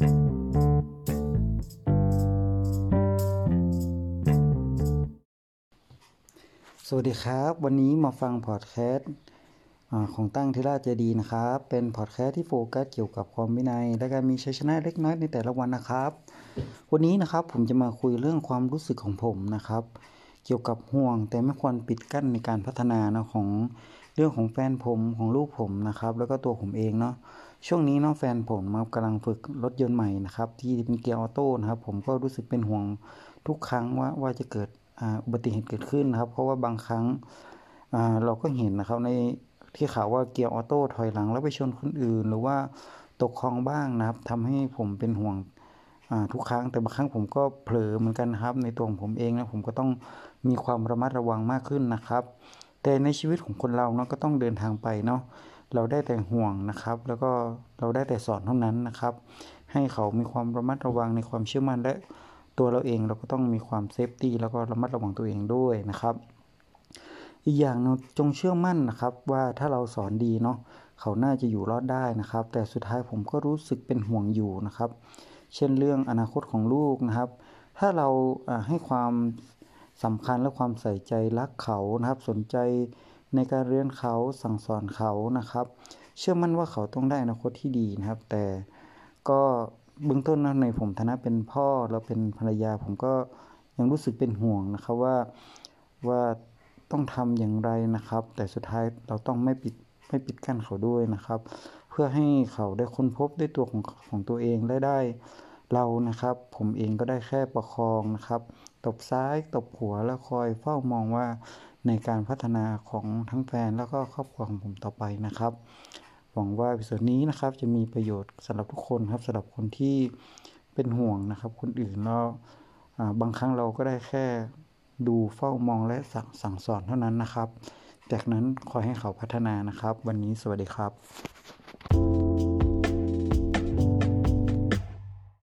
สวัสดีครับ วันนี้มาฟังพอดแคสต์ของตั้งที่ราชดีนะครับ เป็นพอดแคสต์ที่โฟกัสเกี่ยวกับความวินัย และการมีชัยชนะเล็กน้อยในแต่ละวันนะครับ วันนี้นะครับผมจะมาคุยเรื่องความรู้สึกของผมนะครับ เกี่ยวกับห่วงแต่ไม่ควรปิดกั้นในการพัฒนานะของเรื่องของแฟนผมของลูกผมนะครับ แล้วก็ตัวผมเองเนาะ ช่วงนี้เนาะแฟนผมมากำลังฝึกรถยนต์ใหม่นะครับ ที่เป็นเกียร์ออโต้นะครับ ผมก็รู้สึกเป็นห่วงทุกครั้งว่าว่าจะเกิดอุบัติเหตุเกิดขึ้นนะครับ เพราะว่าบางครั้งเราก็เห็นนะครับในที่ข่าวว่าเกียร์ออโต้ถอยหลังแล้วไปชนคนอื่น หรือว่าตกคลองบ้างนะครับทำให้ผมเป็นห่วงทุกครั้งแต่บางครั้งผมก็เผลอเหมือนกันนะครับ ในตัวของผมเองนะผมก็ต้องมีความระมัดระวังมากขึ้นนะครับ แต่ในชีวิตของคนเราเนาะก็ต้องเดินทางไปเนาะ เราได้แต่ห่วงนะครับ แล้วก็เราได้แต่สอนเท่านั้นนะครับ ให้เขามีความระมัดระวังในความเชื่อมั่นและตัวเราเองเราก็ต้องมีความเซฟตี้แล้วก็ระมัดระวังตัวเองด้วยนะครับ อีกอย่างเราจงเชื่อมั่นนะครับว่าถ้าเราสอนดีเนาะเขาน่าจะอยู่รอดได้นะครับ แต่สุดท้ายผมก็รู้สึกเป็นห่วงอยู่นะครับ เช่นเรื่องอนาคตของลูกนะครับ ถ้าเราให้ความสำคัญและความใส่ใจรักเขานะครับ สนใจ ในการเรียนเขาสั่งสอนเขานะครับ เชื่อมั่นว่าเขาต้องได้อนาคตที่ดีนะครับ แต่ก็เบื้องต้นนะในผมฐานะเป็นพ่อแล้วเป็นภรรยา ผมก็ยังรู้สึกเป็นห่วงนะครับว่าว่าต้องทำอย่างไรนะครับ แต่สุดท้ายเราต้องไม่ปิดไม่ปิดกั้นเขาด้วยนะครับ เพื่อให้เขาได้ค้นพบด้วยตัวของของตัวเองและได้เรานะครับ ผมเองก็ได้แค่ประคองนะครับ ตบซ้ายตบหัวแล้วคอยเฝ้ามองว่า ในการพัฒนาของทั้งแฟนแล้วก็ครอบครัวของผมต่อไปนะครับ หวังว่าวิดีโอนี้นะครับจะมีประโยชน์สำหรับทุกคนครับสำหรับคนที่เป็นห่วงนะครับคนอื่นแล้วบางครั้งเราก็ได้แค่ดูเฝ้ามองและสั่งสั่งสอนเท่านั้นนะครับ จากนั้นคอยให้เขาพัฒนานะครับ วันนี้สวัสดีครับ